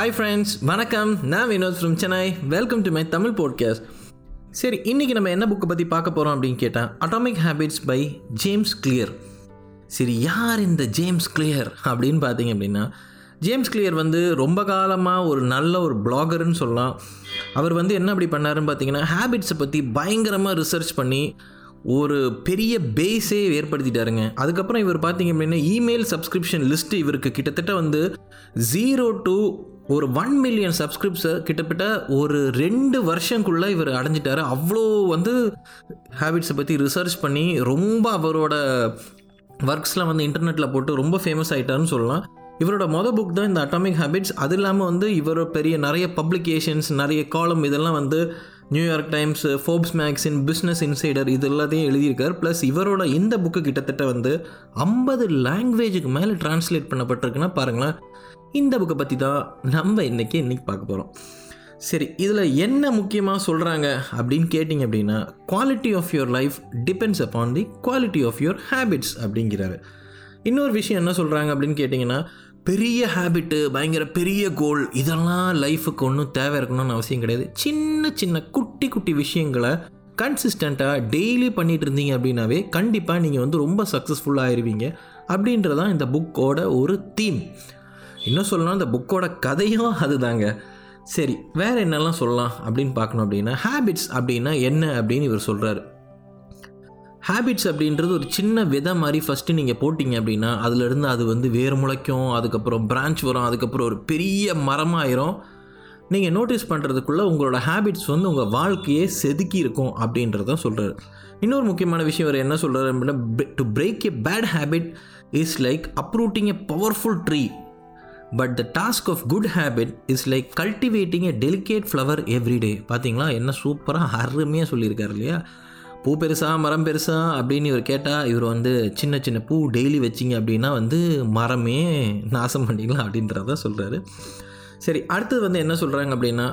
Hi friends வணக்கம். நான் Vinod from Chennai welcome to my Tamil podcast சரி இன்றைக்கி நம்ம என்ன புக்கை பற்றி பார்க்க போகிறோம் அப்படின்னு கேட்டால் atomic habits by James Clear சரி யார் இந்த ஜேம்ஸ் கிளியர் அப்படின்னு பார்த்தீங்க அப்படின்னா ஜேம்ஸ் கிளியர் வந்து ரொம்ப காலமாக ஒரு நல்ல ஒரு பிளாகர்னு சொல்லலாம். அவர் வந்து என்ன அப்படி பண்ணாருன்னு பார்த்தீங்கன்னா ஹேபிட்ஸை பற்றி பயங்கரமாக ரிசர்ச் பண்ணி ஒரு பெரிய பேஸே ஏற்படுத்திட்டாருங்க. அதுக்கப்புறம் இவர் பார்த்தீங்க அப்படின்னா இமெயில் சப்ஸ்கிரிப்ஷன் லிஸ்ட் இவருக்கு கிட்டத்தட்ட வந்து ஜீரோ டு ஒரு ஒன் மில்லியன் சப்ஸ்கிரிப்ஸர் கிட்டத்தட்ட ஒரு ரெண்டு வருஷங்குள்ளே இவர் அடைஞ்சிட்டாரு. அவ்வளோ வந்து ஹேபிட்ஸை பற்றி ரிசர்ச் பண்ணி ரொம்ப அவரோட ஒர்க்ஸ்லாம் வந்து இன்டர்நெட்டில் போட்டு ரொம்ப ஃபேமஸ் ஆகிட்டாருன்னு சொல்லலாம். இவரோட மொதல் புக் தான் இந்த அட்டாமிக் ஹேபிட்ஸ் அது இல்லாமல் வந்து இவர் பெரிய நிறைய பப்ளிகேஷன்ஸ் நிறைய காலம் இதெல்லாம் வந்து New York Times Forbes magazine Business Insider இது எல்லாத்தையும் எழுதியிருக்கார். ப்ளஸ் இவரோட இந்த புக்கு கிட்டத்தட்ட வந்து ஐம்பது லாங்குவேஜுக்கு மேலே டிரான்ஸ்லேட் பண்ணப்பட்டிருக்குன்னா பாருங்களேன். இந்த புக்கை பற்றி தான் நம்ம இன்றைக்கி இன்றைக்கி பார்க்க போகிறோம் சரி இதில் என்ன முக்கியமாக சொல்கிறாங்க அப்படின்னு கேட்டிங்க அப்படின்னா quality of your life depends upon the quality of your habits அப்படிங்கிறாரு. இன்னொரு விஷயம் என்ன சொல்கிறாங்க அப்படின்னு கேட்டிங்கன்னா பெரிய ஹேபிட்டு பயங்கர பெரிய கோல் இதெல்லாம் லைஃபுக்கு ஒன்றும் தேவை இருக்கணும்னு அவசியம் கிடையாது. சின்ன சின்ன குட்டி குட்டி விஷயங்களை கன்சிஸ்டண்ட்டாக டெய்லி பண்ணிகிட்டு இருந்தீங்க அப்படின்னாவே கண்டிப்பாக நீங்கள் வந்து ரொம்ப சக்ஸஸ்ஃபுல்லாக ஆயிடுவீங்க அப்படின்றதான் இந்த புக்கோட ஒரு தீம் இன்னும் சொல்லணும்னா இந்த புக்கோட கதையும் அதுதாங்க. சரி வேறு என்னெல்லாம் சொல்லலாம் அப்படின்னு பார்க்கணும் அப்படின்னா ஹேபிட்ஸ் அப்படின்னா என்ன அப்படின்னு இவர் சொல்கிறாரு ஹேபிட்ஸ் அப்படின்றது ஒரு சின்ன விதை மாதிரி ஃபஸ்ட்டு நீங்கள் போட்டிங்க அப்படின்னா அதுலேருந்து அது வந்து வேர் முளைக்கும் அதுக்கப்புறம் பிரான்ச் வரும் அதுக்கப்புறம் ஒரு பெரிய மரமாயிரும். நீங்கள் நோட்டீஸ் பண்ணுறதுக்குள்ளே உங்களோட ஹேபிட்ஸ் வந்து உங்கள் வாழ்க்கையே செதுக்கி இருக்கும் அப்படின்றத சொல்கிறார் இன்னொரு முக்கியமான விஷயம் அவர் என்ன சொல்கிறார் அப்படின்னா to break a bad habit is like uprooting a powerful tree but the task of good habit is like cultivating a delicate flower every day பார்த்தீங்களா என்ன சூப்பராக அருமையாக சொல்லியிருக்காரு இல்லையா? பூ பெருசா மரம் பெருசா அப்படின்னு இவர் கேட்டால் இவர் வந்து சின்ன சின்ன பூ டெய்லி வச்சிங்க அப்படின்னா வந்து மரமே நாசம் பண்ணிக்கலாம் அப்படின்றத சொல்கிறாரு சரி அடுத்தது வந்து என்ன சொல்கிறாங்க அப்படின்னா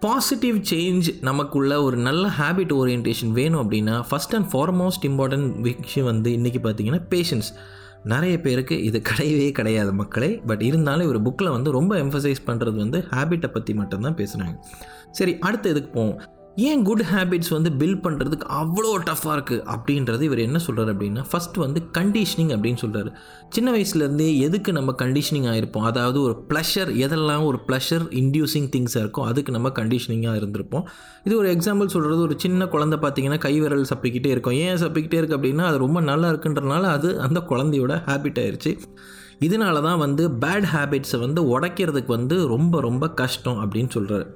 பாசிட்டிவ் சேஞ்ச் நமக்குள்ள ஒரு நல்ல ஹேபிட் ஓரியன்டேஷன் வேணும் அப்படின்னா ஃபஸ்ட் அண்ட் ஃபார்மோஸ்ட் இம்பார்ட்டன்ட் விஷயம் வந்து இன்றைக்கி பார்த்தீங்கன்னா பேஷன்ஸ் நிறைய பேருக்கு இது கிடையவே கிடையாது மக்களே. பட் இருந்தாலும் இவர் புக்கில் வந்து ரொம்ப எம்ஃபசைஸ் பண்ணுறது வந்து ஹேபிட்டை பற்றி மட்டும்தான் பேசுகிறாங்க சரி அடுத்து எதுக்கு போவோம்? ஏன் குட் ஹேபிட்ஸ் வந்து பில்ட் பண்ணுறதுக்கு அவ்வளோ டஃப்பாக இருக்குது அப்படின்றது இவர் என்ன சொல்கிறார் அப்படின்னா ஃபஸ்ட் வந்து கண்டிஷனிங் அப்படின்னு சொல்கிறாரு சின்ன வயசுலேருந்தே எதுக்கு நம்ம கண்டிஷனிங் ஆகிருப்போம் அதாவது ஒரு ப்ளஷர் எதெல்லாம் ஒரு ப்ளஷர் இன்டியூசிங் திங்ஸாக இருக்கோ அதுக்கு நம்ம கண்டிஷனிங்காக இருந்திருப்போம். இது ஒரு எக்ஸாம்பிள் சொல்கிறது ஒரு சின்ன குழந்தை பார்த்தீங்கன்னா கை விரல் சப்பிக்கிட்டே இருக்கும். ஏன் சப்பிக்கிட்டே இருக்குது அப்படின்னா அது ரொம்ப நல்லா இருக்குன்றனால அது அந்த குழந்தையோட ஹேபிட் ஆயிடுச்சு இதனால தான் வந்து பேட் ஹேபிட்ஸை வந்து உடைக்கிறதுக்கு வந்து ரொம்ப ரொம்ப கஷ்டம் அப்படின்னு சொல்கிறாரு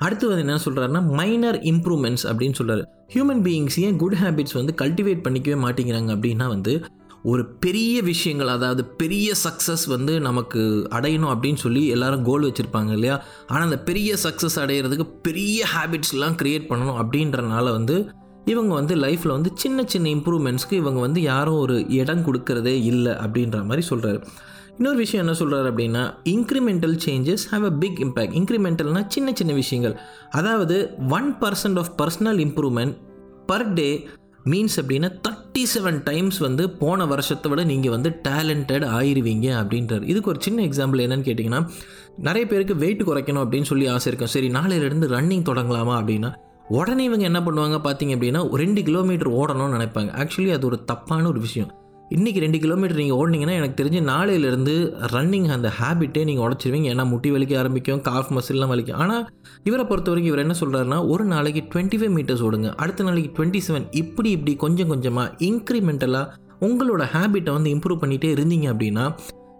அடுத்து வந்து என்ன சொல்கிறாருன்னா மைனர் இம்ப்ரூவ்மெண்ட்ஸ் அப்படின்னு சொல்கிறாரு ஹியூமன் பீயிங்ஸ் ஏன் குட் ஹேபிட்ஸ் வந்து கல்டிவேட் பண்ணிக்கவே மாட்டேங்கிறாங்க அப்படின்னா வந்து ஒரு பெரிய விஷயங்கள் அதாவது பெரிய சக்ஸஸ் வந்து நமக்கு அடையணும் அப்படின்னு சொல்லி எல்லாரும் கோல் வச்சுருப்பாங்க இல்லையா? ஆனால் அந்த பெரிய சக்ஸஸ் அடையிறதுக்கு பெரிய ஹேபிட்ஸ்லாம் க்ரியேட் பண்ணணும் அப்படின்றனால வந்து இவங்க வந்து லைஃப்பில் வந்து சின்ன சின்ன இம்ப்ரூவ்மெண்ட்ஸ்க்கு இவங்க வந்து யாரும் ஒரு இடம் கொடுக்கறதே இல்லை அப்படின்ற மாதிரி சொல்கிறாரு இன்னொரு விஷயம் என்ன சொல்கிறார் அப்படின்னா incremental changes have a big impact இன்க்ரிமெண்டல்னால் சின்ன சின்ன விஷயங்கள். அதாவது one percent of personal improvement per day means அப்படின்னா தேர்ட்டி செவன் டைம்ஸ் வந்து போன வருஷத்தை விட நீங்கள் வந்து டேலண்டட் ஆயிருவீங்க அப்படின்றார். இதுக்கு ஒரு சின்ன எக்ஸாம்பிள் என்னன்னு கேட்டிங்கன்னா நிறைய பேருக்கு வெயிட் குறைக்கணும் அப்படின்னு சொல்லி ஆசை இருக்கும். சரி நாளையிலேருந்து ரன்னிங் தொடங்கலாமா அப்படின்னா உடனே இவங்க என்ன பண்ணுவாங்க பார்த்தீங்க அப்படின்னா ஒரு ரெண்டு கிலோமீட்டர் ஓடணும்னு நினைப்பாங்க. ஆக்சுவலி அது ஒரு தப்பான ஒரு விஷயம். இன்றைக்கி ரெண்டு கிலோமீட்டர் நீங்கள் ஓடினீங்கன்னா எனக்கு தெரிஞ்சு நாளையிலேருந்து ரன்னிங் அந்த ஹேபிட்டே நீங்கள் உடச்சிருவீங்க. ஏன்னா முட்டி வலிக்க ஆரம்பிக்கும் காஃப் மசில்லாம் வலிக்கும். ஆனால் இவரை பொறுத்த வரைக்கும் இவர் என்ன சொல்கிறாருன்னா ஒரு நாளைக்கு டுவெண்ட்டி ஃபைவ் மீட்டர்ஸ் ஓடுங்க. அடுத்த நாளைக்கு டுவெண்ட்டி செவன் இப்படி இப்படி கொஞ்சம் கொஞ்சமாக இன்க்ரிமெண்டலாக உங்களோட ஹேபிட்டை வந்து இம்ப்ரூவ் பண்ணிகிட்டே இருந்தீங்க அப்படின்னா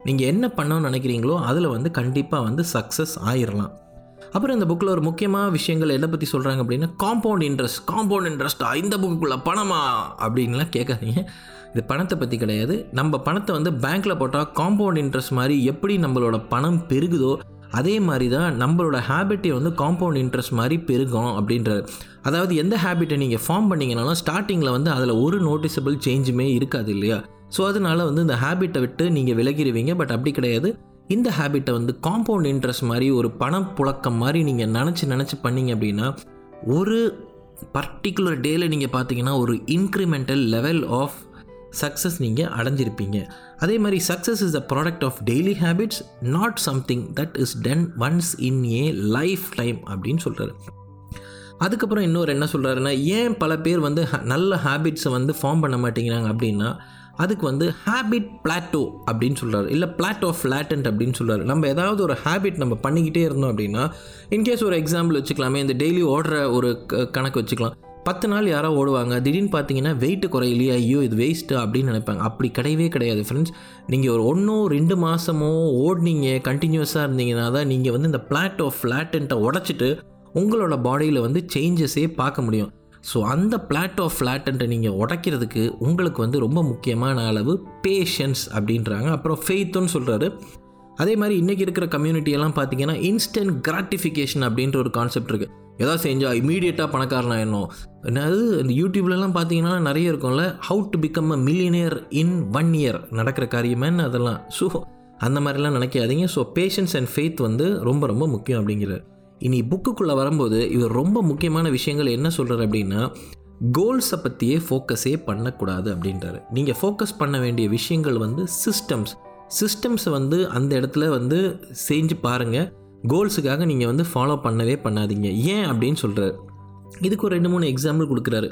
நீங்கள் என்ன பண்ணணும்னு நினைக்கிறீங்களோ அதில் வந்து கண்டிப்பாக வந்து சக்ஸஸ் ஆயிடலாம் அப்புறம் இந்த புக்கில் ஒரு முக்கியமான விஷயங்கள் எதை பற்றி சொல்கிறாங்க அப்படின்னா காம்பவுண்ட் இன்ட்ரெஸ்ட் காம்பவுண்ட் இன்ட்ரெஸ்ட்டா இந்த புக்குக்குள்ளே பணமா? அப்படின்லாம் கேட்காதீங்க. இது பணத்தை பற்றி கிடையாது. நம்ம பணத்தை வந்து பேங்க்கில் போட்டால் காம்பவுண்ட் இன்ட்ரெஸ்ட் மாதிரி எப்படி நம்மளோட பணம் பெருகுதோ அதே மாதிரி தான் நம்மளோட ஹேபிட்டே வந்து காம்பவுண்ட் இன்ட்ரெஸ்ட் மாதிரி பெருகும் அப்படின்றது அதாவது எந்த ஹேபிட்டை நீங்கள் ஃபார்ம் பண்ணிங்கனாலும் ஸ்டார்டிங்கில் வந்து அதில் ஒரு நோட்டிசபிள் சேஞ்சுமே இருக்காது இல்லையா? ஸோ அதனால் வந்து இந்த ஹேபிட்டை விட்டு நீங்கள் விலகிடுவீங்க பட் அப்படி கிடையாது. இந்த ஹேபிட்டை வந்து காம்பவுண்ட் இன்ட்ரெஸ்ட் மாதிரி ஒரு பணம் புழக்கம் மாதிரி நீங்கள் நினச்சி நினச்சி பண்ணிங்க அப்படின்னா ஒரு பர்டிகுலர் டேயில் நீங்கள் பார்த்தீங்கன்னா ஒரு இன்க்ரிமெண்டல் லெவல் ஆஃப் சக்ஸஸ் நீங்கள் அடைஞ்சிருப்பீங்க. அதே மாதிரி success is a product of daily habits not something that is done once in a lifetime அப்படின்னு சொல்கிறாரு அதுக்கப்புறம் இன்னொரு என்ன சொல்கிறாருன்னா ஏன் பல பேர் வந்து நல்ல ஹேபிட்ஸை வந்து ஃபார்ம் பண்ண மாட்டேங்கிறாங்க அப்படின்னா அதுக்கு வந்து ஹேபிட் பிளாட்டோ அப்படின்னு சொல்கிறாரு இல்லை பிளாட்டோ ஃப்ளாட்டன்ட் அப்படின்னு சொல்கிறாரு நம்ம ஏதாவது ஒரு ஹேபிட் நம்ம பண்ணிக்கிட்டே இருந்தோம் அப்படின்னா இன்கேஸ் ஒரு எக்ஸாம்பிள் வச்சுக்கலாமே இந்த டெய்லி ஓடுற ஒரு கணக்கு வச்சுக்கலாம். பத்து நாள் யாரோ ஓடுவாங்க. திடீர்னு பார்த்தீங்கன்னா வெயிட் குறையிலையே ஐயோ இது வேஸ்ட்டு அப்படின்னு நினைப்பாங்க. அப்படி கிடையவே கிடையாது ஃப்ரெண்ட்ஸ் நீங்கள் ஒரு ஒன்றோ ரெண்டு மாதமோ ஓடினீங்க கண்டினியூஸாக இருந்தீங்கன்னா தான் நீங்கள் வந்து இந்த பிளாட்டோ ஃப்ளாட்டன்ட்டை உடச்சிட்டு உங்களோட பாடியில் வந்து சேஞ்சஸே பார்க்க முடியும். ஸோ அந்த பிளாட்டோ ஃப்ளாட்டன்ட்டை நீங்கள் உடைக்கிறதுக்கு உங்களுக்கு வந்து ரொம்ப முக்கியமான அளவு பேஷன்ஸ் அப்படின்றாங்க. அப்புறம் ஃபெய்த்துன்னு சொல்கிறாரு அதே மாதிரி இன்றைக்கி இருக்கிற கம்யூனிட்டியெல்லாம் பார்த்தீங்கன்னா இன்ஸ்டன்ட் கிராட்டிஃபிகேஷன் அப்படின்ற ஒரு கான்செப்ட் இருக்குது ஏதாவது செஞ்சால் இமீடியட்டாக பணக்காரன் ஆயிடணும். என்னது இந்த யூடியூப்லலாம் பார்த்தீங்கன்னா நிறைய இருக்கும்ல how to become a millionaire in one year நடக்கிற காரியமேன்னு அதெல்லாம். ஸோ அந்த மாதிரிலாம் நினைக்காதீங்க. ஸோ பேஷன்ஸ் அண்ட் ஃபெய்த் வந்து ரொம்ப ரொம்ப முக்கியம் அப்படிங்கிறார் இனி புக்குக்குள்ளே வரும்போது இவர் ரொம்ப முக்கியமான விஷயங்கள் என்ன சொல்கிறார் அப்படின்னா கோல்ஸை பற்றியே ஃபோக்கஸே பண்ணக்கூடாது அப்படின்றாரு. நீங்கள் ஃபோக்கஸ் பண்ண வேண்டிய விஷயங்கள் வந்து சிஸ்டம்ஸ் சிஸ்டம்ஸை வந்து அந்த இடத்துல வந்து செஞ்சு பாருங்கள் கோல்ஸுக்காக நீங்கள் வந்து ஃபாலோ பண்ணவே பண்ணாதீங்க. ஏன் அப்படின்னு சொல்கிறாரு இதுக்கு ஒரு ரெண்டு மூணு எக்ஸாம்பிள் கொடுக்குறாரு.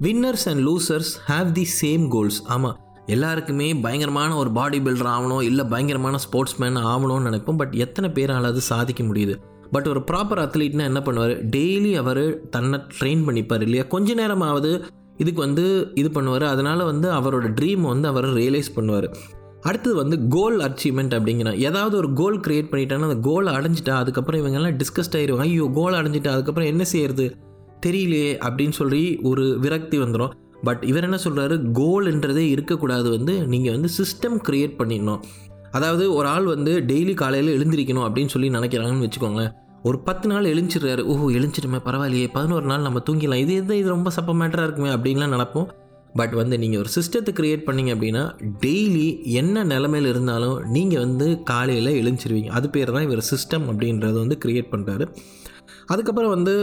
Winners and losers have the same goals ஆமாம் எல்லாருக்குமே பயங்கரமான ஒரு பாடி பில்டர் ஆகணும் இல்லை பயங்கரமான ஸ்போர்ட்ஸ் மேன் ஆகணும்னு நினைப்போம். பட் எத்தனை பேரால் அது சாதிக்க முடியுது. பட் ஒரு ப்ராப்பர் அத்லீட்னா என்ன பண்ணுவார்? டெய்லி அவர் தன்னை ட்ரெயின் பண்ணிப்பார் இல்லையா? கொஞ்ச நேரமாவது இதுக்கு வந்து இது பண்ணுவார். அதனால் வந்து அவரோட ட்ரீம் வந்து அவர் ரியலைஸ் பண்ணுவார். அடுத்தது வந்து கோல் அச்சீவ்மெண்ட் அப்படிங்கிற ஏதாவது ஒரு கோல் கிரியேட் பண்ணிட்டாங்கன்னா அந்த கோலை அடைஞ்சிட்டா அதுக்கப்புறம் இவங்கெல்லாம் டிஸ்கஸ்ட் ஆயிடுவாங்க. ஐயோ கோல் அடைஞ்சிட்டா அதுக்கப்புறம் என்ன செய்யறது? தெரியலையே அப்படின்னு சொல்லி ஒரு விரக்தி வந்துடும் பட் இவர் என்ன சொல்கிறாரு கோல்ன்றதே இருக்கக்கூடாது வந்து நீங்கள் வந்து சிஸ்டம் கிரியேட் பண்ணிடணும். அதாவது ஒரு ஆள் வந்து டெய்லி காலையில் எழுந்திரிக்கணும் அப்படின்னு சொல்லி நினைக்கிறாங்கன்னு வச்சுக்கோங்களேன். ஒரு பத்து நாள் எழுஞ்சிடுறாரு ஓஹோ எழுஞ்சிட்டுமே பரவாயில்லையே பதினோரு நாள் நம்ம தூங்கிடலாம். இது எது இது ரொம்ப சப்ப மேட்டராக இருக்குமே அப்படின்லாம் நினப்போம். பட் வந்து நீங்கள் ஒரு சிஸ்டத்தை க்ரியேட் பண்ணீங்க அப்படின்னா டெய்லி என்ன நிலமையில் இருந்தாலும் நீங்கள் வந்து காலையில் எழுந்திருவீங்க. அது பேர் தான் இவர் சிஸ்டம் அப்படின்றத வந்து க்ரியேட் பண்ணுறாரு அதுக்கப்புறம் வந்து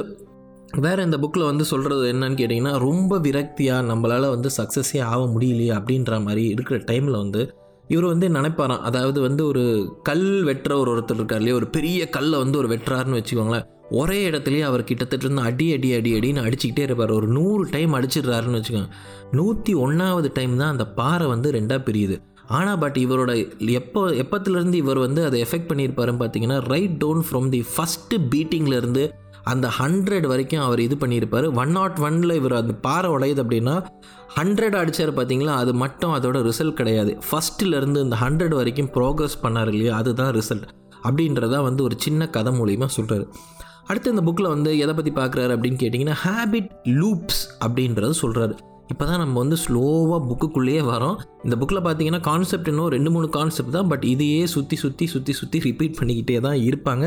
வேறு இந்த புக்கில் வந்து சொல்கிறது என்னன்னு கேட்டிங்கன்னா ரொம்ப விரக்தியாக நம்மளால் வந்து சக்ஸஸே ஆக முடியலையே அப்படின்ற மாதிரி இருக்கிற டைமில் வந்து இவர் வந்து நினைப்பாராம் அதாவது வந்து ஒரு கல் வெட்டுற ஒரு ஒருத்தர் இருக்கார் இல்லையா? ஒரு பெரிய கல்லை வந்து ஒரு வெட்டுறாருன்னு வச்சுக்கோங்களேன். ஒரே இடத்துலையே அவர் கிட்டத்தட்ட இருந்து அடி அடி அடி அடின்னு அடிச்சுக்கிட்டே இருப்பார். ஒரு நூறு டைம் அடிச்சிடுறாருன்னு வச்சுக்கோங்க. நூற்றி ஒன்றாவது டைம் தான் அந்த பாறை வந்து ரெண்டாக பிரியுது. ஆனால் பட் இவரோட எப்போ எப்பத்துலேருந்து இவர் வந்து அதை எஃபெக்ட் பண்ணியிருப்பாருன்னு பார்த்தீங்கன்னா right down from the first பீட்டிங்லேருந்து அந்த ஹண்ட்ரட் வரைக்கும் அவர் இது பண்ணியிருப்பார். ஒன் நாட் ஒனில் இவர் அந்த பாறை உடையுது அப்படின்னா ஹண்ட்ரட் அடித்தார் பார்த்தீங்களா அது மட்டும் அதோட ரிசல்ட் கிடையாது. ஃபஸ்ட்டிலேருந்து இந்த ஹண்ட்ரட் வரைக்கும் ப்ரோக்ரஸ் பண்ணார் இல்லையா அதுதான் ரிசல்ட் அப்படின்றதான் வந்து ஒரு சின்ன கதை மூலியமாக சொல்கிறாரு அடுத்து இந்த புக்கில் வந்து எதை பற்றி பார்க்குறாரு அப்படின்னு கேட்டிங்கன்னா ஹேபிட் லூப்ஸ் அப்படின்றது சொல்கிறாரு இப்போ தான் நம்ம வந்து ஸ்லோவாக புக்குக்குள்ளேயே வரோம். இந்த புக்கில் பார்த்தீங்கன்னா கான்செப்ட் இன்னும் ரெண்டு மூணு கான்செப்ட் தான் பட் இதையே சுற்றி சுற்றி சுற்றி சுற்றி ரிப்பீட் பண்ணிக்கிட்டே தான் இருப்பாங்க.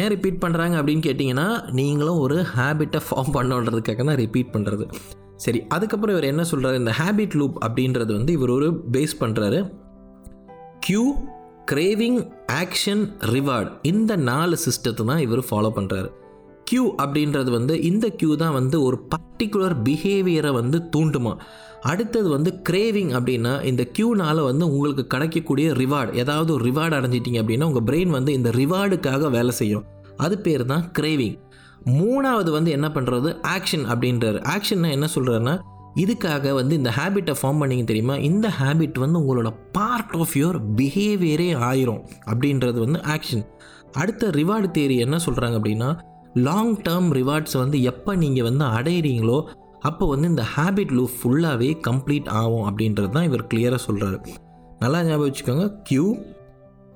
ஏன் ரிப்பீட் பண்ணுறாங்க அப்படின்னு கேட்டிங்கன்னா நீங்களும் ஒரு ஹேபிட்டை ஃபார்ம் பண்ணுன்றதுக்காக தான் ரிப்பீட் பண்ணுறது சரி அதுக்கப்புறம் இவர் என்ன சொல்கிறாரு இந்த ஹேபிட் லூப் அப்படின்றது வந்து இவர் ஒரு பேஸ் பண்ணுறாரு க்யூ கிரேவிங் ஆக்ஷன் ரிவார்ட் இந்த நாலு சிஸ்டத்தை தான் இவர் ஃபாலோ பண்ணுறாரு க்யூ அப்படின்றது வந்து இந்த க்யூ தான் வந்து ஒரு பர்டிகுலர் பிஹேவியரை வந்து தூண்டுமா? அடுத்தது வந்து கிரேவிங் அப்படின்னா இந்த க்யூனால் வந்து உங்களுக்கு கிடைக்கக்கூடிய ரிவார்டு ஏதாவது ஒரு ரிவார்டு அடைஞ்சிட்டிங்க அப்படின்னா உங்கள் பிரெயின் வந்து இந்த ரிவார்டுக்காக வேலை செய்யும். அது பேர் தான் கிரேவிங் மூணாவது வந்து என்ன பண்ணுறது ஆக்ஷன் அப்படின்றார். ஆக்ஷன்னா என்ன சொல்கிறாருன்னா இதுக்காக வந்து இந்த ஹேபிட்டை ஃபார்ம் பண்ணிங்க தெரியுமா? இந்த ஹேபிட் வந்து உங்களோட பார்ட் ஆஃப் யுவர் பிஹேவியரே ஆயிரும் அப்படின்றது வந்து ஆக்ஷன் அடுத்த ரிவார்டு தேரி என்ன சொல்கிறாங்க அப்படின்னா லாங் டேர்ம் ரிவார்ட்ஸை வந்து எப்போ நீங்கள் வந்து அடையிறீங்களோ அப்போ வந்து இந்த ஹேபிட் லூப் ஃபுல்லாகவே கம்ப்ளீட் ஆகும் அப்படின்றது தான் இவர் கிளியராக சொல்கிறாரு நல்லா ஞாபகம் வச்சுக்கோங்க. க்யூ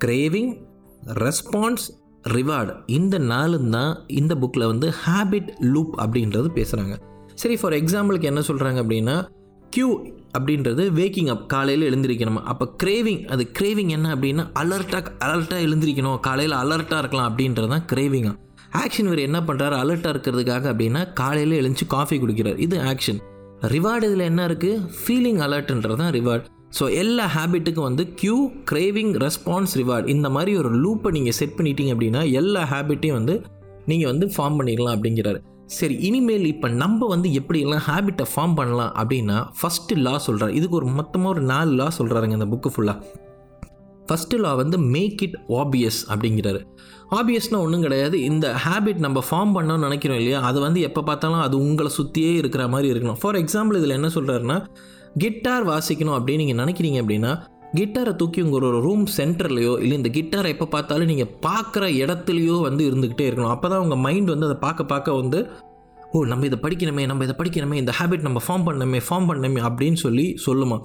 கிரேவிங் ரெஸ்பான்ஸ் ரிவார்டு இந்த நாலும் தான் இந்த புக்கில் வந்து ஹேபிட் லூப் அப்படின்றது பேசுகிறாங்க சரி ஃபார் எக்ஸாம்பிளுக்கு என்ன சொல்கிறாங்க அப்படின்னா க்யூ அப்படின்றது வேக்கிங் அப் காலையில் எழுந்திரிக்கணும்? அப்போ கிரேவிங் அது கிரேவிங் என்ன அப்படின்னா அலர்ட்டாக அலர்ட்டாக எழுந்திரிக்கணும். காலையில் அலர்ட்டாக இருக்கலாம் அப்படின்றது தான் கிரேவிங்காக ஆக்ஷன் வேறு என்ன பண்ணுறாரு அலர்ட்டாக இருக்கிறதுக்காக அப்படின்னா காலையில் எழுந்துச்சு காஃபி குடிக்கிறார். இது ஆக்ஷன் ரிவார்டு இதில் என்ன இருக்குது ஃபீலிங் அலர்ட்ன்றது தான் ரிவார்டு ஸோ எல்லா ஹேபிட்டுக்கும் வந்து க்யூ கிரேவிங் ரெஸ்பான்ஸ் ரிவார்டு இந்த மாதிரி ஒரு லூப்பை நீங்கள் செட் பண்ணிட்டீங்க அப்படின்னா எல்லா ஹேபிட்டையும் வந்து நீங்கள் வந்து ஃபார்ம் பண்ணிடலாம் அப்படிங்கிறாரு. சரி இனிமேல் இப்போ நம்ம வந்து எப்படியெல்லாம் ஹேபிட்டை ஃபார்ம் பண்ணலாம் அப்படின்னா ஃபஸ்ட்டு லா சொல்கிறார் இதுக்கு ஒரு மொத்தமாக ஒரு நாலு லா சொல்கிறாருங்க இந்த புக்கு ஃபுல்லாக ஃபஸ்ட்டு லா வந்து மேக் இட் ஆபியஸ் அப்படிங்கிறாரு. ஆப்வியஸ்னால் ஒன்றும் கிடையாது. இந்த ஹேபிட் நம்ம ஃபார்ம் பண்ணோம்னு நினைக்கிறோம் இல்லையா? அது வந்து எப்போ பார்த்தாலும் அது உங்களை சுற்றியே இருக்கிற மாதிரி இருக்கணும். ஃபார் எக்ஸாம்பிள் இதில் என்ன சொல்கிறாருன்னா கிட்டார் வாசிக்கணும் அப்படின்னு நீங்கள் நினைக்கிறீங்க அப்படின்னா கிட்டாரை தூக்கி உங்கள் ஒரு ரூம் சென்டர்லையோ இல்லை இந்த கிட்டாரை எப்போ பார்த்தாலும் நீங்கள் பார்க்குற இடத்துலையோ வந்து இருந்துக்கிட்டே இருக்கணும். அப்போ தான் உங்கள் மைண்ட் வந்து அதை பார்க்க பார்க்க வந்து ஓ நம்ம இதை படிக்கணுமே நம்ம இதை படிக்கணுமே இந்த ஹேபிட் நம்ம ஃபார்ம் பண்ணணுமே ஃபார்ம் பண்ணணுமே அப்படின்னு சொல்லி சொல்லுமா.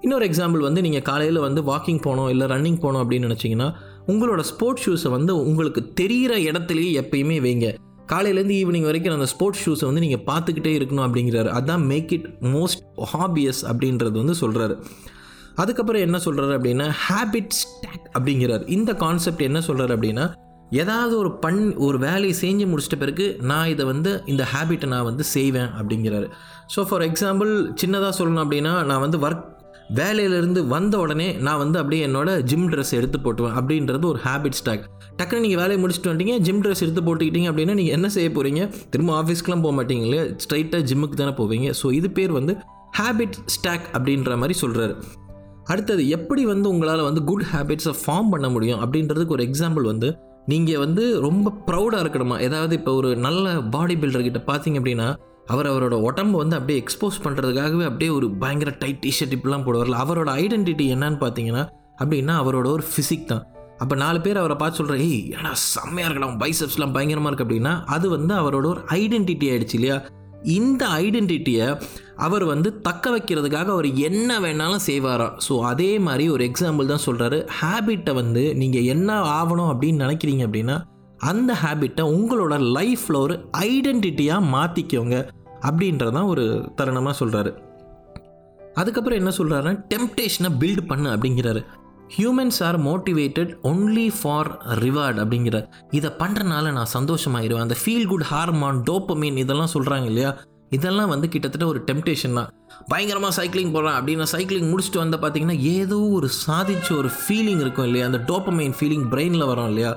இன்னொரு எக்ஸாம்பிள் வந்து நீங்கள் காலையில் வந்து வாக்கிங் போனோம் இல்லை ரன்னிங் போனோம் அப்படின்னு நினச்சிங்கன்னா உங்களோட ஸ்போர்ட்ஸ் ஷூஸை வந்து உங்களுக்கு தெரிகிற இடத்துலையே எப்பயுமே வைங்க. காலையிலேருந்து ஈவினிங் வரைக்கும் அந்த ஸ்போர்ட்ஸ் ஷூஸை வந்து நீங்கள் பார்த்துக்கிட்டே இருக்கணும் அப்படிங்கிறாரு. அதான் மேக் இட் மோஸ்ட் ஹாபியஸ் அப்படின்றது வந்து சொல்கிறாரு அதுக்கப்புறம் என்ன சொல்கிறாரு அப்படின்னா ஹேபிட் ஸ்டாக் அப்படிங்கிறார். இந்த கான்செப்ட் என்ன சொல்கிறார் அப்படின்னா ஏதாவது ஒரு பண் ஒரு வேலையை செஞ்சு முடிச்சிட்ட பிறகு நான் இதை வந்து இந்த ஹேபிட்டை நான் வந்து செய்வேன் அப்படிங்கிறாரு. ஸோ ஃபார் எக்ஸாம்பிள் சின்னதாக சொல்லணும் அப்படின்னா நான் வந்து ஒர்க் வேலையிலேருந்து வந்த உடனே நான் வந்து அப்படியே என்னோட ஜிம் ட்ரெஸ் எடுத்து போட்டுவேன் அப்படின்றது ஒரு ஹேபிட் ஸ்டாக் டக்குன்னு நீங்கள் வேலையை முடிச்சுட்டு வந்துட்டீங்க ஜிம் ட்ரெஸ் எடுத்து போட்டுக்கிட்டீங்க அப்படின்னா நீங்கள் என்ன செய்ய போகிறீங்க திரும்ப ஆஃபீஸ்க்குலாம் போக மாட்டீங்களே ஸ்ட்ரைட்டாக ஜிம்முக்கு தானே போவீங்க. ஸோ இது பேர் வந்து ஹேபிட் ஸ்டாக் அப்படின்ற மாதிரி சொல்கிறாரு அடுத்தது எப்படி வந்து உங்களால் வந்து குட் ஹேபிட்ஸை ஃபார்ம் பண்ண முடியும்? அப்படின்றதுக்கு ஒரு எக்ஸாம்பிள் வந்து நீங்கள் வந்து ரொம்ப ப்ரௌடாக இருக்கணுமா? ஏதாவது இப்போ ஒரு நல்ல பாடி பில்டர்கிட்ட பார்த்தீங்க அப்படின்னா அவர் அவரோட உடம்பு வந்து அப்படியே எக்ஸ்போஸ் பண்ணுறதுக்காகவே அப்படியே ஒரு பயங்கர டைட் டிஷர்ட் இப்படிலாம் போடுவார்ல அவரோட ஐடென்டிட்டி என்னன்னு பார்த்தீங்கன்னா அப்படின்னா அவரோட ஒரு ஃபிசிக் தான். அப்போ நாலு பேர் அவரை பார்த்து சொல்கிற ஏய் ஏன்னா செம்மையாக இருக்கலாம் பைசப்ஸ்லாம் பயங்கரமாக இருக்குது அப்படின்னா அது வந்து அவரோட ஒரு ஐடென்டிட்டி ஆயிடுச்சு இல்லையா? இந்த ஐடென்டிட்டியை அவர் வந்து தக்க வைக்கிறதுக்காக அவர் என்ன வேணாலும் செய்வாராம். ஸோ அதே மாதிரி ஒரு எக்ஸாம்பிள் தான் சொல்கிறாரு ஹேபிட்டை வந்து நீங்கள் என்ன ஆகணும் அப்படின்னு நினைக்கிறீங்க அப்படின்னா அந்த ஹேபிட்டை உங்களோட லைஃப்பில் ஒரு ஐடென்டிட்டியாக மாற்றிக்கோங்க அப்படின்றதான் ஒரு தருணமாக சொல்கிறாரு அதுக்கப்புறம் என்ன சொல்கிறாருன்னா டெம்டேஷனை பில்ட் பண்ணு அப்படிங்கிறாரு. Humans are motivated only for reward அப்படிங்கிற இதை பண்ணுறனால நான் சந்தோஷமாயிருவேன். அந்த ஃபீல் குட் ஹார்மான் டோப்பமீன் இதெல்லாம் சொல்கிறாங்க இல்லையா? இதெல்லாம் வந்து கிட்டத்தட்ட ஒரு டெம்டேஷன் தான். பயங்கரமாக சைக்கிளிங் போகிறேன் அப்படின்னு சைக்கிளிங் முடிச்சுட்டு வந்து பார்த்தீங்கன்னா ஏதோ ஒரு சாதிச்ச ஒரு ஃபீலிங் இருக்கும் இல்லையா? அந்த டோப்பமைன் ஃபீலிங் பிரெயினில் வரும் இல்லையா?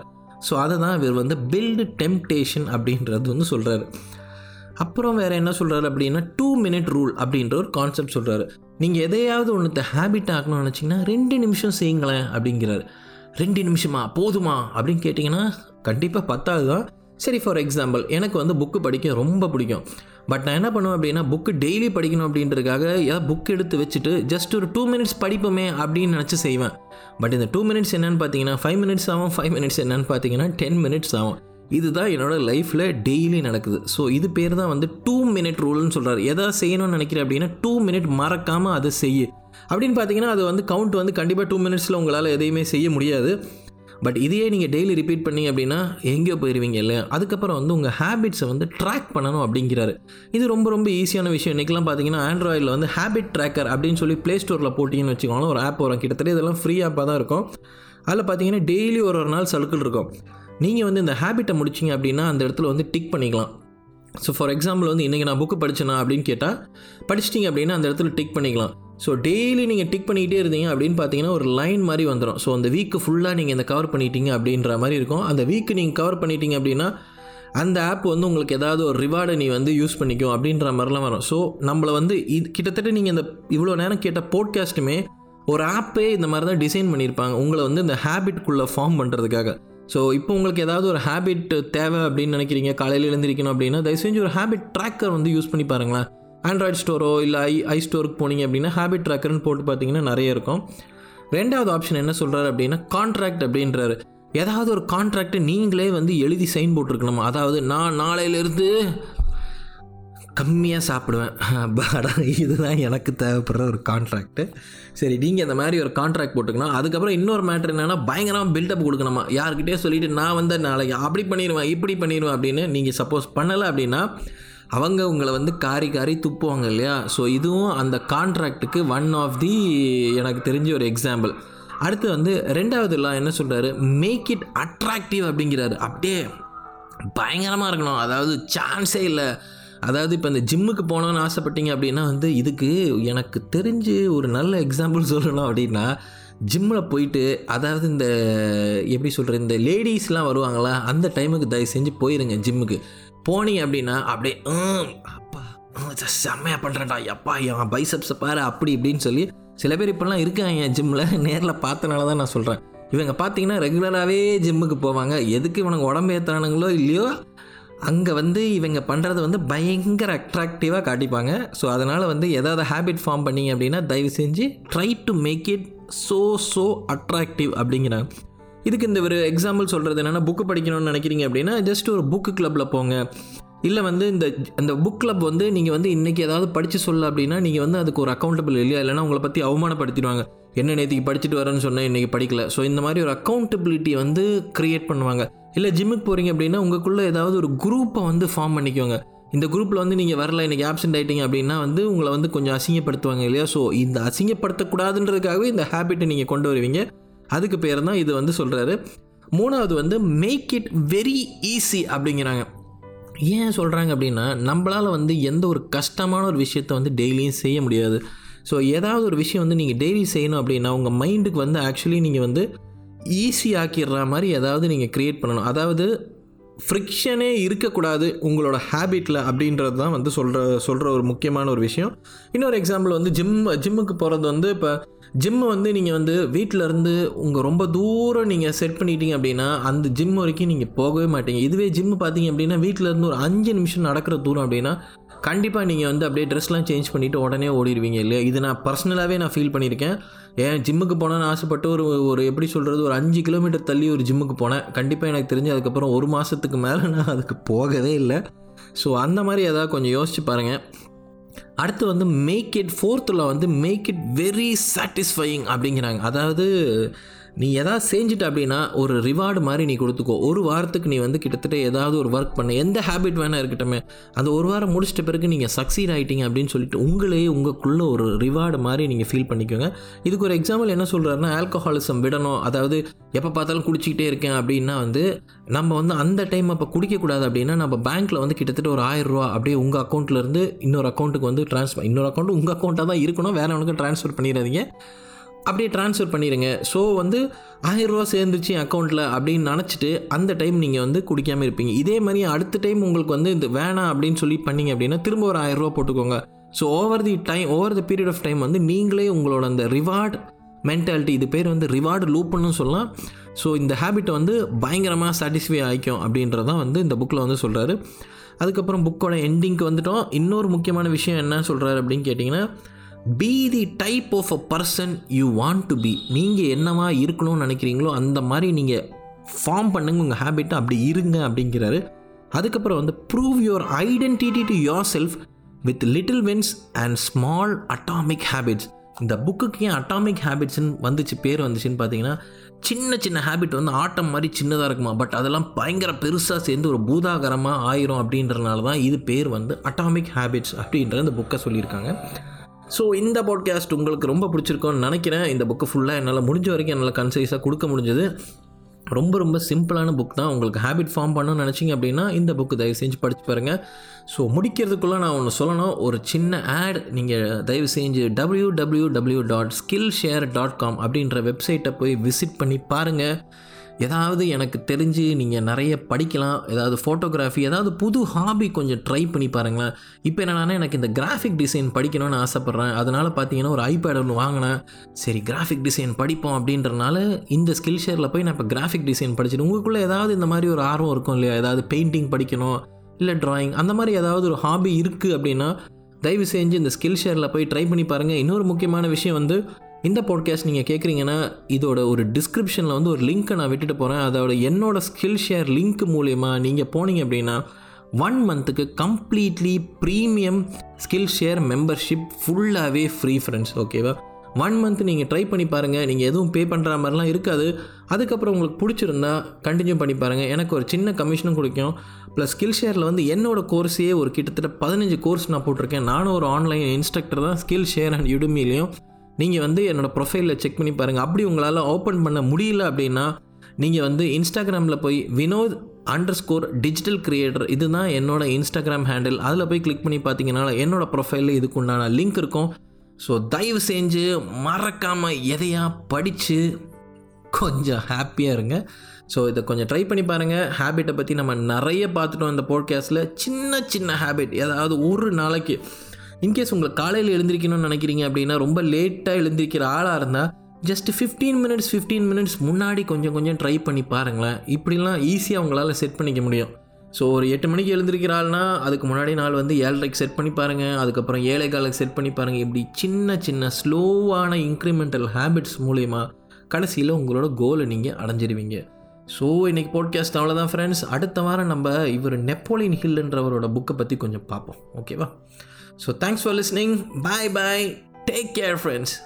ஸோ அதை தான் இவர் வந்து பில்டு டெம்டேஷன் அப்படின்றது வந்து சொல்கிறாரு அப்புறம் வேறு என்ன சொல்கிறாரு அப்படின்னா டூ மினிட் ரூல் அப்படின்ற ஒரு கான்செப்ட் சொல்கிறாரு நீங்கள் எதையாவது ஒன்றத்தை ஹேபிட் ஆகணும்னு நினச்சிங்கன்னா ரெண்டு நிமிஷம் செய்யுங்களேன் அப்படிங்கிறாரு. ரெண்டு நிமிஷமா? போதுமா? அப்படின்னு கேட்டிங்கன்னா கண்டிப்பாக பத்தாவது தான் சரி ஃபார் எக்ஸாம்பிள் எனக்கு வந்து புக்கு படிக்க ரொம்ப பிடிக்கும். பட் நான் என்ன பண்ணுவேன் அப்படின்னா புக்கு டெய்லி படிக்கணும் அப்படின்றதுக்காக ஏதாவது புக் எடுத்து வச்சுட்டு ஜஸ்ட் ஒரு டூ மினிட்ஸ் படிப்போமே அப்படின்னு நினச்சி செய்வேன். பட் இந்த டூ மினிட்ஸ் என்னென்னு பார்த்தீங்கன்னா ஃபைவ் மினிட்ஸ் ஆகும். ஃபைவ் மினிட்ஸ் என்னென்னு பார்த்தீங்கன்னா டென் மினிட்ஸ் ஆகும். இதுதான் என்னோடய லைஃப்பில் டெய்லி நடக்குது. ஸோ இது பேர் தான் வந்து டூ மினிட் ரூல்னு சொல்கிறார் எதாவது செய்யணும்னு நினைக்கிறேன் அப்படின்னா டூ மினிட் மறக்காமல் அதை செய்யு. அப்படின்னு பார்த்தீங்கன்னா அது வந்து கவுண்ட் வந்து கண்டிப்பாக டூ மினிட்ஸில் உங்களால் எதையுமே செய்ய முடியாது. பட் இதையே நீங்கள் டெய்லி ரிப்பீட் பண்ணீங்க அப்படின்னா எங்கேயோ போயிடுவீங்க இல்லையா? அதுக்கப்புறம் வந்து உங்கள் ஹேபிட்ஸை வந்து ட்ராக் பண்ணணும் அப்படிங்கிறாரு. இது ரொம்ப ரொம்ப ஈஸியான விஷயம். இன்றைக்கெலாம் பார்த்தீங்கன்னா ஆண்ட்ராய்டில் வந்து ஹேபிட் ட்ராக்கர் அப்படின்னு சொல்லி ப்ளே ஸ்டோரில் போட்டிங்கன்னு வச்சுக்கோங்களேன் ஒரு ஆப் வரும். கிட்டத்தட்ட இதெல்லாம் ஃப்ரீ ஆப்பாக தான் இருக்கும். அதில் பார்த்தீங்கன்னா டெய்லி ஒரு ஒரு நாள் சர்க்கிள் இருக்கும். நீங்கள் வந்து இந்த ஹேபிட்டை முடிச்சிங்க அப்படின்னா அந்த இடத்துல வந்து டிக் பண்ணிக்கலாம். ஸோ ஃபார் எக்ஸாம்பிள் வந்து இன்றைக்கி நான் புக்கு படித்தேனா அப்படின்னு கேட்டால் படிச்சிட்டிங்க அப்படின்னா அந்த இடத்துல டிக் பண்ணிக்கலாம். ஸோ டெய்லி நீங்கள் டிக் பண்ணிக்கிட்டே இருந்தீங்க அப்படின்னு பார்த்தீங்கன்னா ஒரு லைன் மாதிரி வந்துடும் ஸோ அந்த வீக்கு ஃபுல்லாக நீங்கள் இந்த கவர் பண்ணிட்டீங்க அப்படின்ற மாதிரி இருக்கும். அந்த வீக்கு நீங்கள் கவர் பண்ணிட்டீங்க அப்படின்னா அந்த ஆப் வந்து உங்களுக்கு ஏதாவது ஒரு ரிவார்டை நீ வந்து யூஸ் பண்ணிக்கும் அப்படின்ற மாதிரிலாம் வரும். ஸோ நம்மளை வந்து இது கிட்டத்தட்ட நீங்கள் இந்த இவ்வளோ நேரம் கேட்ட போட்காஸ்ட்டுமே ஒரு ஆப்பே இந்த மாதிரி தான் டிசைன் பண்ணியிருப்பாங்க. உங்களை வந்து இந்த ஹேபிட்குள்ளே ஃபார்ம் பண்ணுறதுக்காக ஸோ இப்போ உங்களுக்கு ஏதாவது ஒரு ஹேபிட் தேவை அப்படின்னு நினைக்கிறீங்க காலையில் எழுந்திரிக்கணும் அப்படின்னா தயவு செஞ்சு ஒரு ஹேபிட் ட்ராக்கர் வந்து யூஸ் பண்ணி பாருங்களேன். ஆண்ட்ராய்ட் ஸ்டோரோ இல்லை ஐ ஐ ஸ்டோருக்கு போனீங்க அப்படின்னா ஹேபிட் ட்ராக்கர்னு போட்டு பார்த்தீங்கன்னா நிறைய இருக்கும். ரெண்டாவது ஆப்ஷன் என்ன சொல்கிறாரு அப்படின்னா கான்ட்ராக்ட் அப்படின்றாரு. ஏதாவது ஒரு கான்ட்ராக்டை நீங்களே வந்து எழுதி சைன் போட்டிருக்கணுமா. அதாவது நான் நாளையிலேருந்து கம்மியாக சாப்பிடுவேன். பட் இதுதான் எனக்கு தேவைப்படுற ஒரு கான்ட்ராக்ட்டு சரி நீங்கள் இந்த மாதிரி ஒரு கான்ட்ராக்ட் போட்டுக்கணும். அதுக்கப்புறம் இன்னொரு மேட்ரு என்னென்னா பயங்கரமாக பில்டப் கொடுக்கணுமா? யார்கிட்டயே சொல்லிவிட்டு நான் வந்து நாளைக்கு அப்படி பண்ணிடுவேன் இப்படி பண்ணிடுவேன் அப்படின்னு நீங்கள் சப்போஸ் பண்ணலை அப்படின்னா அவங்க உங்களை வந்து காரி காரி துப்புவாங்க இல்லையா? ஸோ இதுவும் அந்த கான்ட்ராக்டுக்கு ஒன் ஆஃப் தி எனக்கு தெரிஞ்ச ஒரு எக்ஸாம்பிள் அடுத்து வந்து ரெண்டாவது எல்லாம் என்ன சொல்கிறாரு மேக் இட் அட்ராக்டிவ் அப்படிங்கிறாரு. அப்படியே பயங்கரமாக இருக்கணும். அதாவது சான்ஸே இல்லை. அதாவது இப்போ இந்த ஜிம்முக்கு போகணுன்னு ஆசைப்பட்டீங்க அப்படின்னா வந்து இதுக்கு எனக்கு தெரிஞ்சு ஒரு நல்ல எக்ஸாம்பிள் சொல்லணும் அப்படின்னா ஜிம்மில் போயிட்டு அதாவது இந்த எப்படி சொல்கிறது இந்த லேடிஸ்லாம் வருவாங்களா அந்த டைமுக்கு தயவு செஞ்சு போயிருங்க ஜிம்முக்கு போனீங்க அப்படின்னா அப்படியே "ம், அப்பா செம்மையாக பண்ணுறேன்டா அப்பா என் பைசப்ஸை பாரு அப்படி இப்படின்னு சொல்லி சில பேர் இப்போல்லாம் இருக்காங்க என் ஜிம்மில் நேரில் பார்த்தனால தான் நான் சொல்கிறேன் இவங்க பார்த்தீங்கன்னா ரெகுலராகவே ஜிம்முக்கு போவாங்க. எதுக்கு இவனுக்கு உடம்பு ஏற்றுறானுங்களோ இல்லையோ அங்கே வந்து இவங்க பண்ணுறது வந்து பயங்கர அட்ராக்டிவாக காட்டிப்பாங்க. ஸோ அதனால் வந்து எதாவது ஹேபிட் ஃபார்ம் பண்ணீங்க அப்படின்னா தயவு செஞ்சு try to make it so so attractive அப்படிங்கிறாங்க. இதுக்கு இந்த ஒரு எக்ஸாம்பிள் சொல்கிறது என்னென்னா புக்கு படிக்கணும்னு நினைக்கிறீங்க அப்படின்னா ஜஸ்ட் ஒரு புக்கு கிளப்பில் போங்க. இல்லை வந்து இந்த அந்த புக் கிளப் வந்து நீங்கள் வந்து இன்றைக்கி ஏதாவது படித்து சொல்ல அப்படின்னா நீங்கள் வந்து அதுக்கு ஒரு அக்கௌண்டபிள் இல்லையா? இல்லைனா உங்களை பற்றி அவமானப்படுத்திடுவாங்க. என்ன நேற்றுக்கு படிச்சுட்டு வரேன்னு சொன்னேன் இன்றைக்கி படிக்கல. ஸோ இந்த மாதிரி ஒரு அக்கௌண்டபிலிட்டி வந்து க்ரியேட் பண்ணுவாங்க. இல்லை ஜிம்முக்கு போகிறீங்க அப்படின்னா உங்களுக்குள்ளே ஏதாவது ஒரு குரூப்பை வந்து ஃபார்ம் பண்ணிக்கோங்க. இந்த குரூப்பில் வந்து நீங்கள் வரல இன்றைக்கி ஆப்சென்ட் ஆகிட்டீங்க அப்படின்னா வந்து உங்களை வந்து கொஞ்சம் அசிங்கப்படுத்துவாங்க இல்லையா? ஸோ இந்த அசிங்கப்படுத்தக்கூடாதுன்றதுக்காகவே இந்த ஹேபிட்டை நீங்கள் கொண்டு வருவீங்க. அதுக்கு பேர் தான் இது வந்து சொல்கிறாரு மூணாவது வந்து மேக் இட் வெரி ஈஸி அப்படிங்கிறாங்க. ஏன் சொல்கிறாங்க அப்படின்னா நம்மளால் வந்து எந்த ஒரு கஷ்டமான ஒரு விஷயத்தை வந்து டெய்லியும் செய்ய முடியாது. ஸோ ஏதாவது ஒரு விஷயம் வந்து நீங்கள் டெய்லி செய்யணும் அப்படின்னா உங்கள் மைண்டுக்கு வந்து ஆக்சுவலி நீங்கள் வந்து ஈஸி ஆக்கிடுற மாதிரி ஏதாவது நீங்கள் க்ரியேட் பண்ணணும். அதாவது ஃப்ரிக்ஷனே இருக்கக்கூடாது உங்களோட ஹேபிட்டில் அப்படின்றது தான் வந்து சொல்கிற சொல்கிற ஒரு முக்கியமான ஒரு விஷயம். இன்னொரு எக்ஸாம்பிள் வந்து ஜிம் ஜிம்முக்கு போகிறது வந்து இப்போ ஜிம்மு வந்து நீங்கள் வந்து வீட்டில் இருந்து உங்கள் ரொம்ப தூரம் நீங்கள் செட் பண்ணிட்டீங்க அப்படின்னா அந்த ஜிம் வரைக்கும் நீங்கள் போகவே மாட்டீங்க. இதுவே ஜிம்மு பார்த்தீங்க அப்படின்னா வீட்டில் இருந்து ஒரு அஞ்சு நிமிஷம் நடக்கிற தூரம் அப்படின்னா கண்டிப்பாக நீங்கள் வந்து அப்படியே ட்ரெஸ்லாம் சேஞ்ச் பண்ணிவிட்டு உடனே ஓடிடுவீங்க இல்லையா? இது நான் பர்சனலாகவே நான் ஃபீல் பண்ணியிருக்கேன். ஏன் ஜிம்முக்கு போனேன்னு ஆசைப்பட்டு ஒரு ஒரு எப்படி சொல்கிறது ஒரு அஞ்சு கிலோமீட்டர் தள்ளி ஒரு ஜிம்முக்கு போனேன். கண்டிப்பாக எனக்கு தெரிஞ்சு அதுக்கப்புறம் ஒரு மாதத்துக்கு மேலே நான் அதுக்கு போகவே இல்லை. ஸோ அந்த மாதிரி ஏதாவது கொஞ்சம் யோசிச்சு பாருங்கள் அடுத்து வந்து மேக் இட் ஃபோர்த்தில் வந்து மேக் இட் வெரி சாட்டிஸ்ஃபையிங் அப்படிங்கிறாங்க. அதாவது நீ எதாவது செஞ்சுட்ட அப்படின்னா ஒரு ரிவார்டு மாதிரி நீ கொடுத்துக்கோ. ஒரு வாரத்துக்கு நீ வந்து கிட்டத்தட்ட ஏதாவது ஒரு ஒர்க் பண்ண. எந்த ஹேபிட் வேணால் இருக்கட்டுமே. அந்த ஒரு வாரம் முடிச்சிட்ட பிறகு நீங்கள் சக்சீட் ஆகிட்டீங்க அப்படின்னு சொல்லிட்டு உங்களே உங்களுக்குள்ள ஒரு ரிவார்டு மாதிரி நீங்கள் ஃபீல் பண்ணிக்கோங்க. இதுக்கு ஒரு எக்ஸாம்பிள் என்ன சொல்கிறாருன்னா ஆல்கஹாலிசம் விடணும். அதாவது எப்போ பார்த்தாலும் குடிச்சிக்கிட்டே இருக்கேன் அப்படின்னா வந்து நம்ம வந்து அந்த டைம் அப்போ குடிக்கக்கூடாது அப்படின்னா நம்ம பேங்க்கில் வந்து கிட்டத்தட்ட ஒரு ஆயிரம் ரூபா அப்படியே உங்கள் அக்கௌண்ட்லேருந்து இன்னொரு அக்கௌண்ட்டுக்கு வந்து ட்ரான்ஸ்ஃபர் இன்னொரு அக்கௌண்ட் உங்கள் அக்கௌண்ட்டாக தான் இருக்கணும். வேறு ஒன்றுக்கு ட்ரான்ஸ்ஃபர் பண்ணிடாதீங்க. அப்படியே ட்ரான்ஸ்ஃபர் பண்ணிடுங்க ஸோ வந்து ஆயிரம் ரூபா சேர்ந்துச்சு அக்கௌண்ட்டில் அப்படின்னு நினச்சிட்டு அந்த டைம் நீங்கள் வந்து குடிக்காமல் இருப்பீங்க. இதே மாதிரி அடுத்த டைம் உங்களுக்கு வந்து இது வேணாம் அப்படின்னு சொல்லி பண்ணீங்க அப்படின்னா திரும்ப ஒரு ஆயிரரூவா போட்டுக்கோங்க. So over the time over the period of time வந்து நீங்களே உங்களோட அந்த ரிவார்ட் மென்டாலிட்டி இது பேர் வந்து ரிவார்டு லூப்புன்னு சொல்லலாம். ஸோ இந்த ஹேபிட்டை வந்து பயங்கரமாக சாட்டிஸ்ஃபை ஆகிக்கும் அப்படின்றதான் வந்து இந்த புக்கில் வந்து சொல்கிறாரு அதுக்கப்புறம் புக்கோட எண்டிங்க்கு வந்துட்டோம். இன்னொரு முக்கியமான விஷயம் என்ன சொல்கிறாரு அப்படின்னு கேட்டிங்கன்னா be the type of a person you want to be நீங்கள் என்னவா இருக்கணும்னு நினைக்கிறீங்களோ அந்த மாதிரி நீங்கள் ஃபார்ம் பண்ணுங்க உங்கள் ஹேபிட்டை அப்படி இருங்க அப்படிங்கிறாரு. அதுக்கப்புறம் வந்து prove your identity to yourself with little wins and small atomic habits இந்த புக்குக்கு ஏன் அட்டாமிக் ஹேபிட்ஸ்னு வந்துச்சு பேர் வந்துச்சுன்னு பார்த்தீங்கன்னா சின்ன சின்ன ஹேபிட் வந்து ஆட்டம் மாதிரி சின்னதாக இருக்குமா? பட் அதெல்லாம் பயங்கர பெருசாக சேர்ந்து ஒரு பூதாகரமாக ஆயிரும் அப்படின்றனால தான் இது பேர் வந்து அட்டாமிக் ஹேபிட்ஸ் அப்படின்ற இந்த புக்கை சொல்லியிருக்காங்க. ஸோ இந்த பாட்காஸ்ட் உங்களுக்கு ரொம்ப பிடிச்சிருக்கும்னு நினைக்கிறேன். இந்த புக்கு ஃபுல்லாக என்னால் முடிஞ்ச வரைக்கும் என்னால் கன்சைஸாக கொடுக்க முடிஞ்சது. ரொம்ப ரொம்ப சிம்பிளான புக் தான். உங்களுக்கு ஹேபிட் ஃபார்ம் பண்ணணும்னு நினச்சிங்க அப்படின்னா இந்த புக்கு தயவு செஞ்சு படித்து பாருங்கள் ஸோ முடிக்கிறதுக்குள்ளே நான் ஒன்று சொல்லணும். ஒரு சின்ன ஆட் நீங்கள் தயவு செஞ்சு W W W dot Skillshare dot com அப்படின்ற வெப்சைட்டை போய் விசிட் பண்ணி பாருங்கள் ஏதாவது எனக்கு தெரிஞ்சு நீங்கள் நிறைய படிக்கலாம் ஏதாவது ஃபோட்டோகிராஃபி ஏதாவது புது ஹாபி கொஞ்சம் ட்ரை பண்ணி பாருங்களேன். இப்போ என்னென்னா எனக்கு இந்த கிராஃபிக் டிசைன் படிக்கணும்னு ஆசைப்பட்றேன். அதனால் பார்த்தீங்கன்னா ஒரு ஐபேட் ஒன்று வாங்கினேன். சரி கிராஃபிக் டிசைன் படிப்போம் அப்படின்றனால இந்த ஸ்கில் ஷேரில் போய் நான் இப்போ கிராஃபிக் டிசைன் படிச்சுட்டு உங்களுக்குள்ளே ஏதாவது இந்த மாதிரி ஒரு ஆர்வம் இருக்கும் இல்லையா? ஏதாவது பெயிண்டிங் படிக்கணும் இல்லை ட்ராயிங் அந்த மாதிரி ஏதாவது ஒரு ஹாபி இருக்குது அப்படின்னா தயவு செஞ்சு இந்த ஸ்கில் ஷேரில் போய் ட்ரை பண்ணி பாருங்கள் இன்னொரு முக்கியமான விஷயம் வந்து இந்த பாட்காஸ்ட் நீங்கள் கேட்குறீங்கன்னா இதோட ஒரு டிஸ்கிரிப்ஷனில் வந்து ஒரு லிங்க்கை நான் விட்டுட்டு போகிறேன் அதோட என்னோட ஸ்கில் ஷேர் லிங்க் மூலயமா நீங்கள் போனீங்க அப்படின்னா ஒன் மந்த்துக்கு completely premium Skillshare membership ஃபுல்லாகவே ஃப்ரீ ஃப்ரெண்ட்ஸ் ஓகேவா ஒன் மந்த் நீங்கள் ட்ரை பண்ணி பாருங்கள் நீங்கள் எதுவும் பே பண்ணுற மாதிரிலாம் இருக்காது. அதுக்கப்புறம் உங்களுக்கு பிடிச்சிருந்தா கண்டினியூ பண்ணி பாருங்கள் எனக்கு ஒரு சின்ன கமிஷனும் கொடுக்கும். ப்ளஸ் ஸ்கில் ஷேரில் வந்து என்னோட கோர்ஸையே ஒரு கிட்டத்தட்ட பதினஞ்சு கோர்ஸ் நான் போட்டிருக்கேன். நானும் ஒரு ஆன்லைன் இன்ஸ்ட்ரக்டர் தான் ஸ்கில் ஷேர் அண்ட் யுடுமிலையும் நீங்கள் வந்து என்னோடய ப்ரொஃபைலில் செக் பண்ணி பாருங்கள் அப்படி உங்களால் ஓப்பன் பண்ண முடியல அப்படின்னா நீங்கள் வந்து இன்ஸ்டாகிராமில் போய் Vinod underscore digital creator இதுதான் என்னோடய இன்ஸ்டாகிராம் ஹேண்டில் அதில் போய் கிளிக் பண்ணி பார்த்தீங்கன்னா என்னோடய ப்ரொஃபைலில் இதுக்கு உண்டான லிங்க் இருக்கும். ஸோ தயவு செஞ்சு மறக்காமல் எதையா படித்து கொஞ்சம் ஹாப்பியாக இருங்க. ஸோ இதை கொஞ்சம் ட்ரை பண்ணி பாருங்கள் ஹேபிட்டை பற்றி நம்ம நிறைய பார்த்துட்டோம் இந்த போட்காஸ்ட்டில் சின்ன சின்ன ஹேபிட் ஏதாவது ஒரு நாளைக்கு இன்கேஸ் உங்களை காலையில் எழுந்திரிக்கணும்னு நினைக்கிறீங்க அப்படின்னா ரொம்ப லேட்டாக எழுந்திரிக்கிற ஆளாக இருந்தால் just fifteen minutes fifteen minutes முன்னாடி கொஞ்சம் கொஞ்சம் ட்ரை பண்ணி பாருங்களேன். இப்படிலாம் ஈஸியாக உங்களால் செட் பண்ணிக்க முடியும். ஸோ ஒரு எட்டு மணிக்கு எழுந்திருக்கிற ஆள்னா அதுக்கு முன்னாடி நாள் வந்து ஏழரைக்கு செட் பண்ணி பாருங்கள் அதுக்கப்புறம் ஏழை காலுக்கு செட் பண்ணி பாருங்கள் இப்படி சின்ன சின்ன ஸ்லோவான இன்க்ரிமெண்டல் ஹேபிட்ஸ் மூலிமா கடைசியில் உங்களோட கோலை நீங்கள் அடைஞ்சிருவீங்க. ஸோ இன்றைக்கி போட்காஸ்ட் அவ்வளோதான் ஃப்ரெண்ட்ஸ் அடுத்த வாரம் நம்ம இவர் நெப்போலியன் ஹில்ன்றவரோட புக்கை பற்றி கொஞ்சம் பார்ப்போம். ஓகேவா So thanks for listening. Bye bye. Take care, friends.